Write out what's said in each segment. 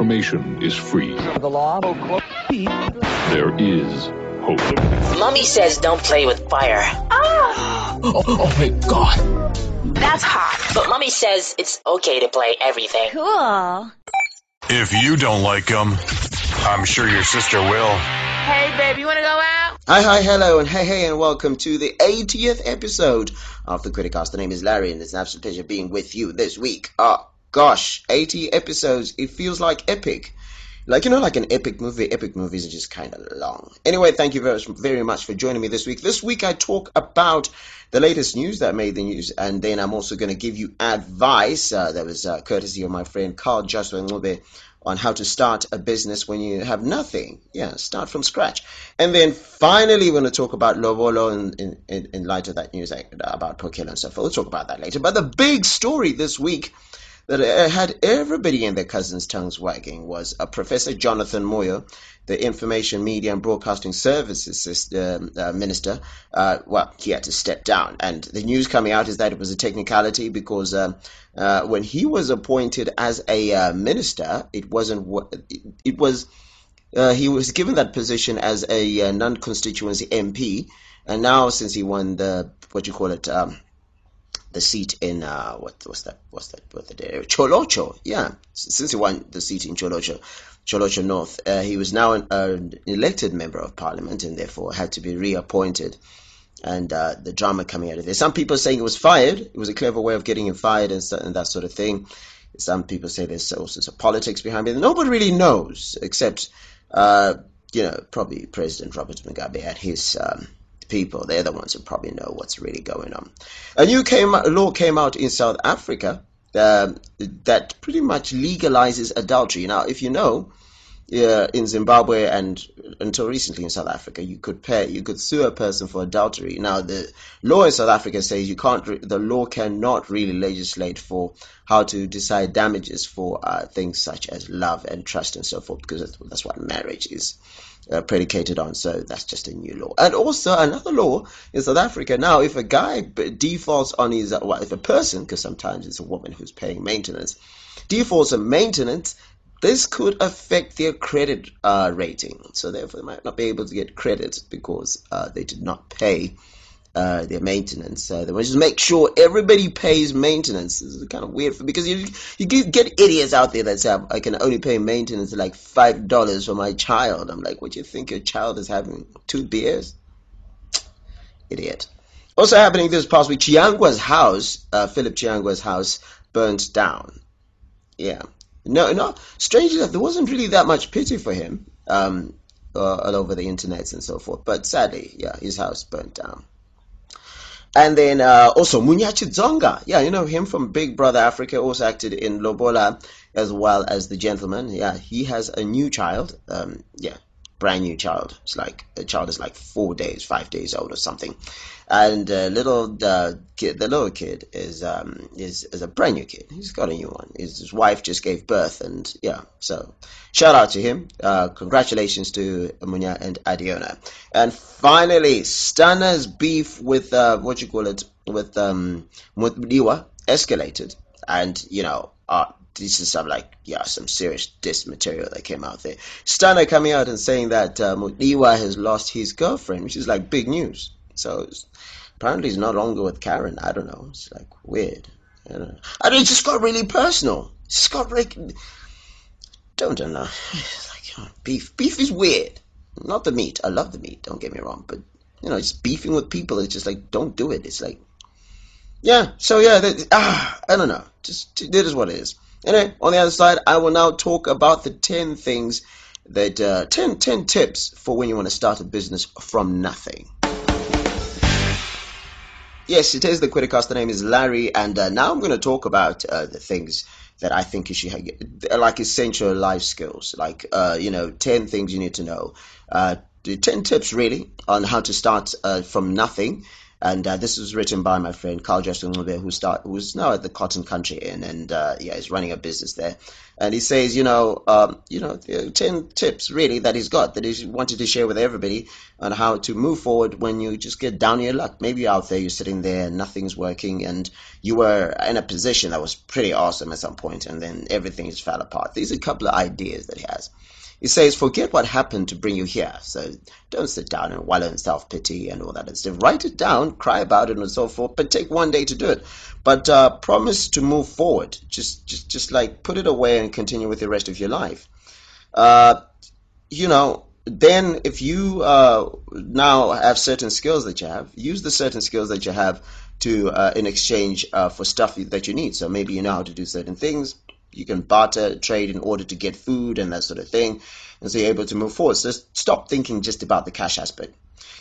information is free. The law. There is hope. Mummy says don't play with fire. Oh, oh, oh my god. That's hot. But Mummy says it's okay to play everything. Cool. If you don't like them, I'm sure your sister will. Hey, babe, you want to go out? Hi, hi, hello, and hey, hey, and welcome to the 80th episode of the KwriCast. The name is Larry, and it's an absolute pleasure being with you this week. Oh, gosh, 80 episodes. It feels like epic. Like, you know, like an epic movie. Epic movies are just kind of long. Anyway, thank you very, very much for joining me this week. This week, I talk about the latest news that made the news, and then I'm also going to give you advice uh, that was uh, courtesy of my friend Carl Joshua Ngobe on how to start a business when you have nothing. Yeah, start from scratch. And then finally, we're going to talk about Lobola in, in, in light of that news about Pokello and stuff. We'll talk about that later. But the big story this week that had everybody and their cousins' tongues wagging was uh, Professor Jonathan Moyo, the Information Media and Broadcasting Services uh, uh, Minister. Uh, well, he had to step down. And the news coming out is that it was a technicality because uh, uh, when he was appointed as a minister, it wasn't it was. he was given that position as a non-constituency MP, and now since he won the what you call it, um, the seat in uh, what was that? What's that? What the day? Tsholotsho. Yeah, since he won the seat in Tsholotsho, Tsholotsho North, uh, he was now an, uh, elected member of parliament and therefore had to be reappointed. And uh, the drama coming out of there. Some people saying he was fired. It was a clever way of getting him fired and, and that sort of thing. Some people say there's all sorts of politics behind it. Nobody really knows, except uh, you know probably President Robert Mugabe at his. Um, people. They're the ones who probably know what's really going on. A new came, law came out in South Africa uh, that pretty much legalizes adultery. Now, if you know, uh, in Zimbabwe and until recently in South Africa, you could pay, you could sue a person for adultery. Now, the law in South Africa says you can't, re- the law cannot really legislate for how to decide damages for uh, things such as love and trust and so forth, because that's, that's what marriage is uh, predicated on. So that's just a new law. And also another law in South Africa now, if a guy defaults on his, well, if a person, because sometimes it's a woman who's paying maintenance, defaults on maintenance, this could affect their credit uh, rating. So therefore, they might not be able to get credit because uh, they did not pay uh, their maintenance. So they want to just make sure everybody pays maintenance. This is kind of weird for, because you you get idiots out there that say I can only pay maintenance like five dollars for my child. I'm like, what do you think your child is having two beers? Idiot. Also happening this past week, Chiyangwa's house, uh, Philip Chiyangwa's house, burnt down. Yeah. No, no. Strangely enough, there wasn't really that much pity for him um, uh, all over the internet and so forth. But sadly, yeah, his house burnt down. And then uh, also Munya Chidzonga, yeah, you know him from Big Brother Africa, also acted in Lobola as well as The Gentleman. Yeah, he has a new child. Um, yeah, brand new child. It's like the child is like four days, five days old or something, and uh, little the kid, the little kid is um is is a brand new kid. He's got a new one. His, his wife just gave birth, and yeah, so shout out to him. Uh, congratulations to Munya and Adiona. And finally, Stunner's beef with uh, what you call it with um with Liwa escalated, and you know. Uh, this is some like yeah some serious diss material that came out there. Stunner coming out and saying that uh, Mudiwa has lost his girlfriend, which is like big news. So apparently he's no longer with Karen. I don't know. It's like weird. I don't know. I mean, it just got really personal. It just got like don't don't know. Like beef. Beef is weird. Not the meat. I love the meat. Don't get me wrong, but you know, just beefing with people. It's just like don't do it. It's like yeah. So yeah, that, ah, I don't know. Just it is what it is. Anyway, on the other side, I will now talk about the 10 things that, uh, 10, 10 tips for when you want to start a business from nothing. Yes, it is the KwriCast. The name is Larry, and uh, now I'm going to talk about uh, the things that I think you should have, like essential life skills, like, uh, you know, 10 things you need to know. Uh, 10 tips really on how to start uh, from nothing And uh, this was written by my friend Carl Justin Ngube, who start who's now at the Cotton Country Inn, and uh, yeah, he's running a business there. And he says, you know, um, you know, ten tips really that he's got that he wanted to share with everybody on how to move forward when you just get down your luck. Maybe out there you're sitting there, nothing's working, and you were in a position that was pretty awesome at some point, and then everything just fell apart. These are a couple of ideas that he has. He says, forget what happened to bring you here. So don't sit down and wallow in self pity and all that and stuff. Write it down, cry about it and so forth, but take one day to do it. But uh, promise to move forward. Just, just, just like put it away and continue with the rest of your life. Uh, you know, then if you uh, now have certain skills that you have, use the certain skills that you have to uh, in exchange uh, for stuff that you need. So maybe you know how to do certain things you can barter trade in order to get food and that sort of thing, and so you're able to move forward. So stop thinking just about the cash aspect.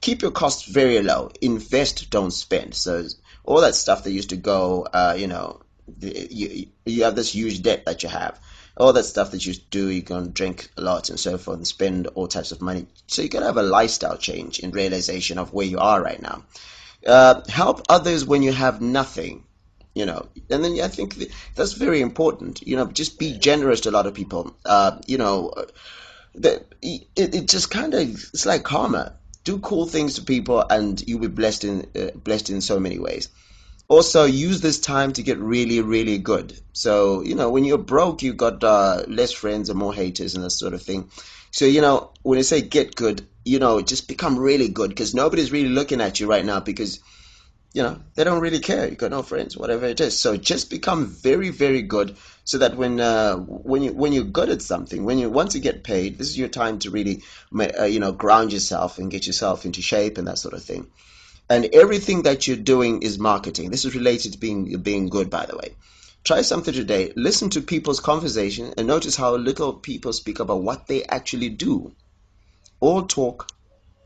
Keep your costs very low. Invest, don't spend. So all that stuff that used to go, uh, you know, you you have this huge debt that you have. All that stuff that you do, you can drink a lot and so forth and spend all types of money. So you can have a lifestyle change in realization of where you are right now. Uh, help others when you have nothing you know and then i think that's very important you know just be generous to a lot of people uh, you know that it, it just kind of it's like karma. Do cool things to people and you'll be blessed in uh, blessed in so many ways. Also use this time to get really really good. So you know when you're broke you got uh, less friends and more haters and that sort of thing. So you know when i say get good you know just become really good because nobody's really looking at you right now because you know they don't really care. You got no friends whatever it is. So just become very very good so that when uh, when you when you're good at something when you once you get paid this is your time to really uh, you know ground yourself and get yourself into shape and that sort of thing. And everything that you're doing is marketing. This is related to being being good by the way. Try something today. Listen to people's conversation and notice how little people speak about what they actually do. All talk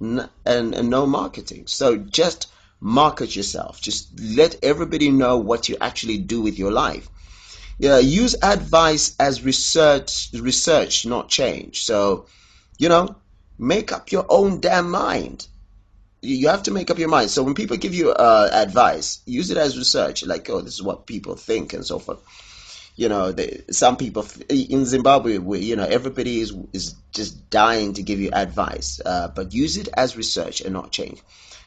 and, and no marketing. So just market yourself. Just let everybody know what you actually do with your life. Yeah, use advice as research, research, not change. So, you know, make up your own damn mind. You have to make up your mind. So when people give you uh, advice, use it as research. Like, oh, this is what people think and so forth. You know, they, some people in Zimbabwe, we, you know, everybody is is just dying to give you advice, uh, but use it as research and not change.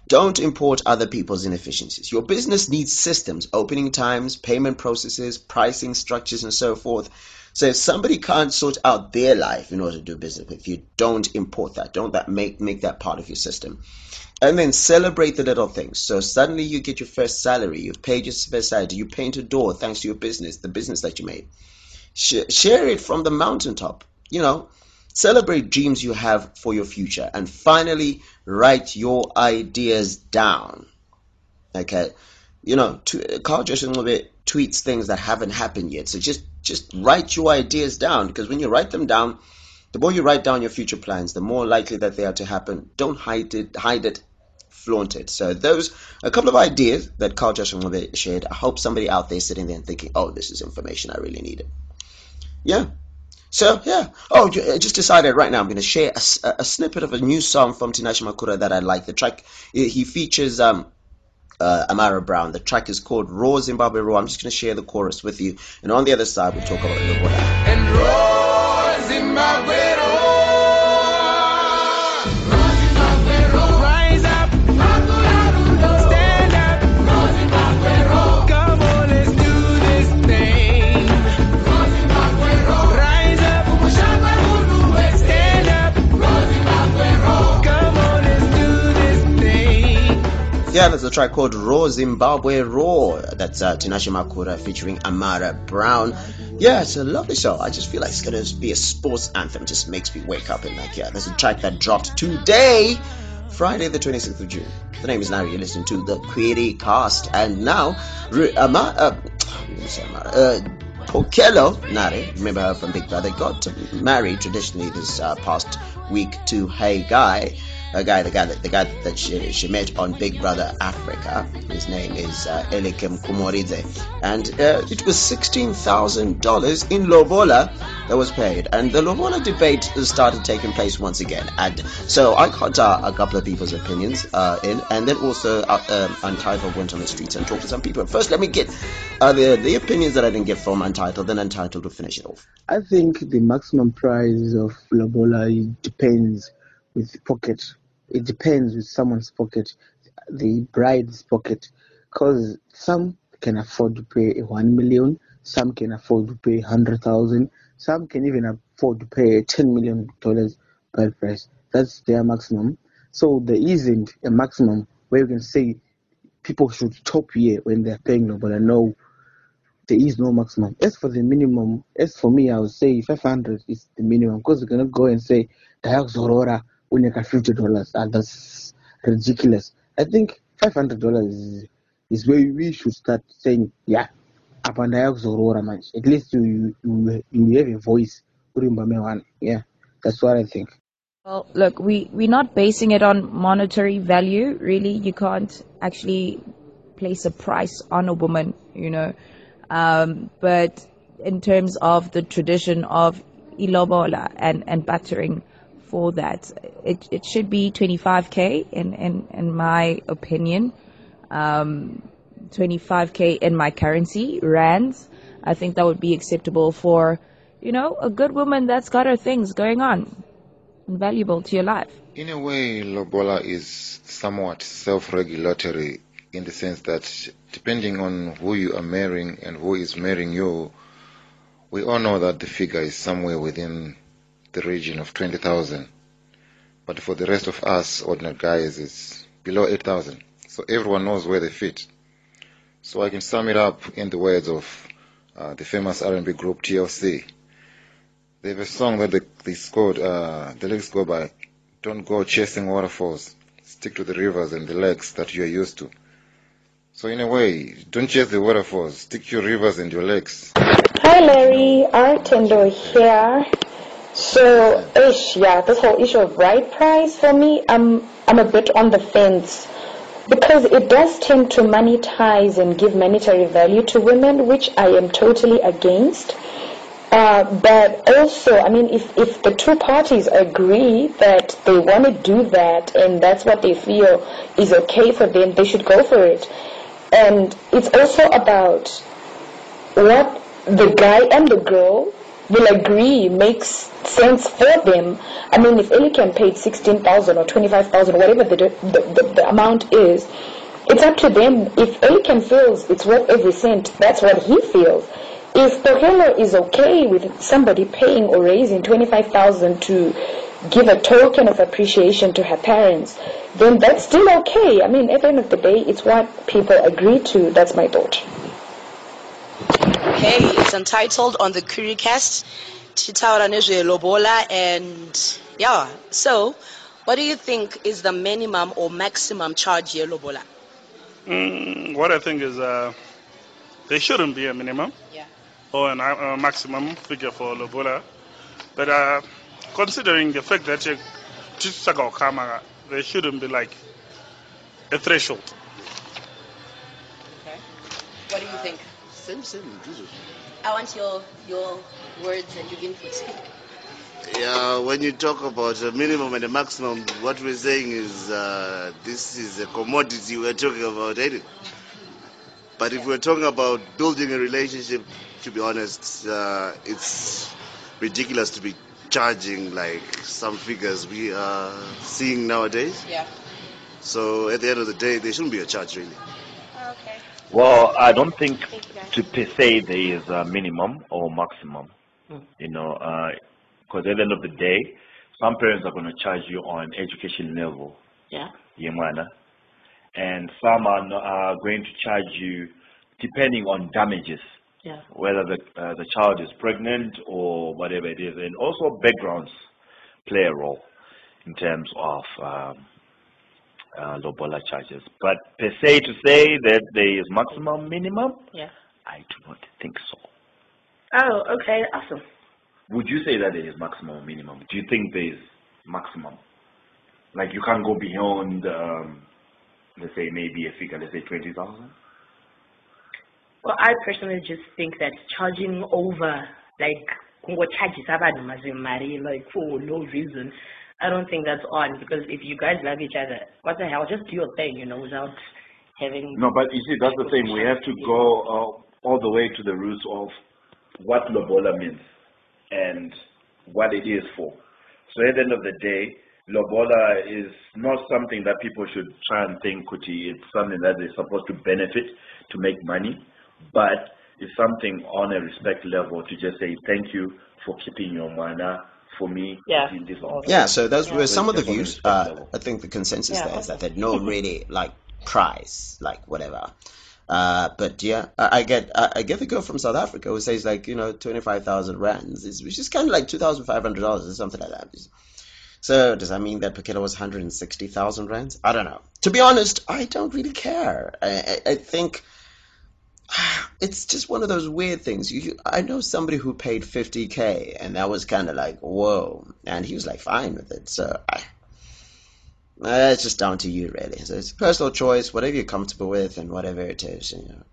Don't import other people's inefficiencies. Your business needs systems, opening times, payment processes, pricing structures, and so forth. So if somebody can't sort out their life in order to do business with you, don't import that. Don't that make make that part of your system. And then celebrate the little things. So suddenly you get your first salary. You've paid your first salary. You paint a door thanks to your business, the business that you made. share it from the mountaintop. You know, Celebrate dreams you have for your future. And finally, write your ideas down. Okay? You know, to, Carl Justin tweets things that haven't happened yet. So just just write your ideas down because when you write them down, the more you write down your future plans, the more likely that they are to happen. Don't hide it, hide it, flaunt it. So those a couple of ideas that Carl Justin shared. I hope somebody out there sitting there and thinking, "Oh, this is information I really needed." Yeah, so yeah. Oh, I just decided right now I'm going to share a, a, snippet of a new song from Tinashe Makura that I like. The track he features um, uh, Ammara Brown. The track is called Raw Zimbabwe Raw. I'm just going to share the chorus with you, and on the other side we'll talk about. And Yeah, there's a track called Raw Zimbabwe Raw. That's uh, Tinashe Makura featuring Ammara Brown. Yeah, it's a lovely song. I just feel like it's gonna be a sports anthem. Just makes me wake up and like, yeah, there's a track that dropped today, Friday the 26th of June. The name is Larry. You're listening to the KwriCast, and now, Ammara, uh, Ammara, uh, Pokello Nare, remember her from Big Brother, got married traditionally this uh, past week to Hey Guy a guy, the guy that the guy that she, she met on Big Brother Africa. His name is uh, Elikem Kumordzie, and uh, it was sixteen thousand dollars in lobola that was paid. And the Lobola debate started taking place once again. And so I got uh, a couple of people's opinions uh, in, and then also uh, um, Untitled went on the streets and talked to some people. First, let me get uh, the, the opinions that I didn't get from Untitled, then Untitled to finish it off. I think the maximum price of Lobola depends with pocket. It depends with someone's pocket, the bride's pocket, because some can afford to pay one million, some can afford to pay hundred thousand, some can even afford to pay ten million dollars bride price. That's their maximum. So there isn't a maximum where you can say people should stop here when they're paying. No, there is no maximum. As for the minimum, as for me, I would say 500 is the minimum because you cannot go and say Diox Aurora we make fifty dollars. and that's ridiculous. I think five hundred dollars is, is where we should start saying, yeah, apanda yakuzorora manje. At least you, you you have a voice. Yeah, that's what I think. Well, look, we, we're not basing it on monetary value, really. You can't actually place a price on a woman, you know. Um, but in terms of the tradition of ilobola and, and battering, for that. It, it should be 25k in, in, in my opinion. Um, 25k in my currency, rands. I think that would be acceptable for, you know, a good woman that's got her things going on and valuable to your life. In a way, Lobola is somewhat self-regulatory in the sense that depending on who you are marrying and who is marrying you, we all know that the figure is somewhere within the region of 20,000. But for the rest of us ordinary guys, it's below 8,000. So everyone knows where they fit. So I can sum it up in the words of uh, the famous R&B group TLC. They have a song that they, they scored, uh, the lyrics go by, don't go chasing waterfalls, stick to the rivers and the lakes that you are used to. So in a way, don't chase the waterfalls, stick to your rivers and your lakes. Hi Larry, Artendo here. So, ish, yeah, this whole issue of bride price for me, I'm I'm a bit on the fence because it does tend to monetize and give monetary value to women, which I am totally against. Uh, but also, I mean, if, if the two parties agree that they want to do that and that's what they feel is okay for them, they should go for it. And it's also about what the guy and the girl will agree makes sense for them. I mean, if Elikem paid 16,000 or 25,000, whatever the, the, the, the, amount is, it's up to them. If Elikem feels it's worth every cent, that's what he feels. If Pokello is okay with somebody paying or raising 25,000 to give a token of appreciation to her parents, then that's still okay. I mean, at the end of the day, it's what people agree to. That's my thought. Hey, it's Untitled on the KwriCast Chitaura Nezwe Lobola and yeah, so what do you think is the minimum or maximum charge here Lobola? Mm, what I think is uh, there shouldn't be a minimum yeah. or a uh, maximum figure for Lobola. But uh, considering the fact that there shouldn't be like a threshold. Okay. What do you think? Same, same. I want your your words and your input. Yeah, when you talk about the minimum and the maximum, what we're saying is uh, this is a commodity we're talking about, ain't it? But if we're talking about building a relationship, to be honest, uh, it's ridiculous to be charging like some figures we are seeing nowadays. Yeah. So at the end of the day, there shouldn't be a charge really. Well, I don't think to per se there is a minimum or maximum. Mm. You know, because uh, at the end of the day, some parents are going to charge you on education level. Yeah. Yemana. And some are, not, are going to charge you depending on damages. Yeah. Whether the uh, the child is pregnant or whatever it is, and also backgrounds play a role in terms of um, uh, Lobola charges. But per se to say that there is maximum, minimum, yeah. I do not think so. Oh, okay, awesome. Would you say that there is maximum, minimum? Do you think there is maximum? Like you can't go beyond, um, let's say maybe a figure, let's say 20,000? Well, I personally just think that charging over like what kungochargisa vanhu mazimari like for no reason i don't think that's on because if you guys love each other what the hell just do your thing you know without having No, but you see, that's the thing. We have to go uh, all the way to the roots of what lobola means and what it is for. So at the end of the day, lobola is not something that people should try and think kuti it's something that they're supposed to benefit to make money, but it's something on a respect level to just say thank you for keeping your mana for me Yeah. in this office. Yeah, so those were some of the just on a views. Uh. I think the consensus Yeah. there is that there's no really like price, like whatever. Uh, but yeah, I, I get I, I get the girl from South Africa who says like you know twenty five thousand rands, is- which is kind of like two thousand five hundred dollars or something like that. So does that mean that Pokello was one hundred and sixty thousand rands? I don't know. To be honest, I don't really care. I, I, I think it's just one of those weird things. You, I know somebody who paid 50k, and that was kind of like, whoa, and he was like fine with it. So I, it's just down to you, really. So it's personal choice, whatever you're comfortable with, and whatever it is. You know.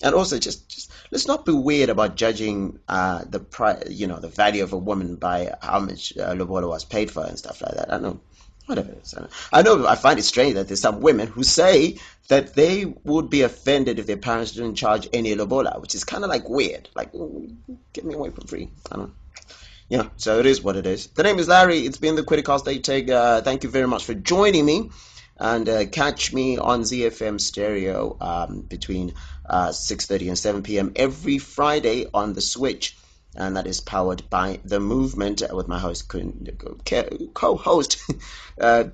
And also, just, just let's not be weird about judging uh, the pri- you know, the value of a woman by how much uh, Lobola was paid for and stuff like that. I don't know whatever it is. I know- I find it strange that there's some women who say that they would be offended if their parents didn't charge any lobola, which is kind of like weird. Like, mm, get me away for free. I don't. Yeah, so it is what it is. The name is Larry. It's been the KwriCast Day Take. Uh, thank you very much for joining me. And uh, catch me on ZFM Stereo um, between uh, 6.30 and 7 p.m. every Friday on The Switch. And that is powered by The Movement uh, with my host, co-host, uh,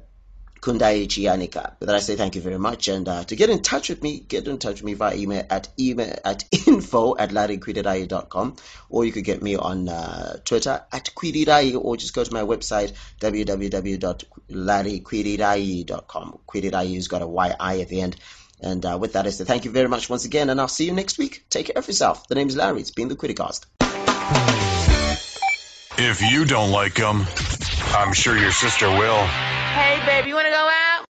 Kundai Chianika. But I say thank you very much. And uh, to get in touch with me, get in touch with me via email at email at info at larrykwirirayi.com or you could get me on uh, Twitter at Kwirirayi or just go to my website www.larrykwirirayi.com. Kwirirayi has got a Y-I at the end. And uh, with that, I say thank you very much once again, and I'll see you next week. Take care of yourself. The name is Larry. It's been the KwriCast. If you don't like them, I'm sure your sister will. Hey, babe, you want to go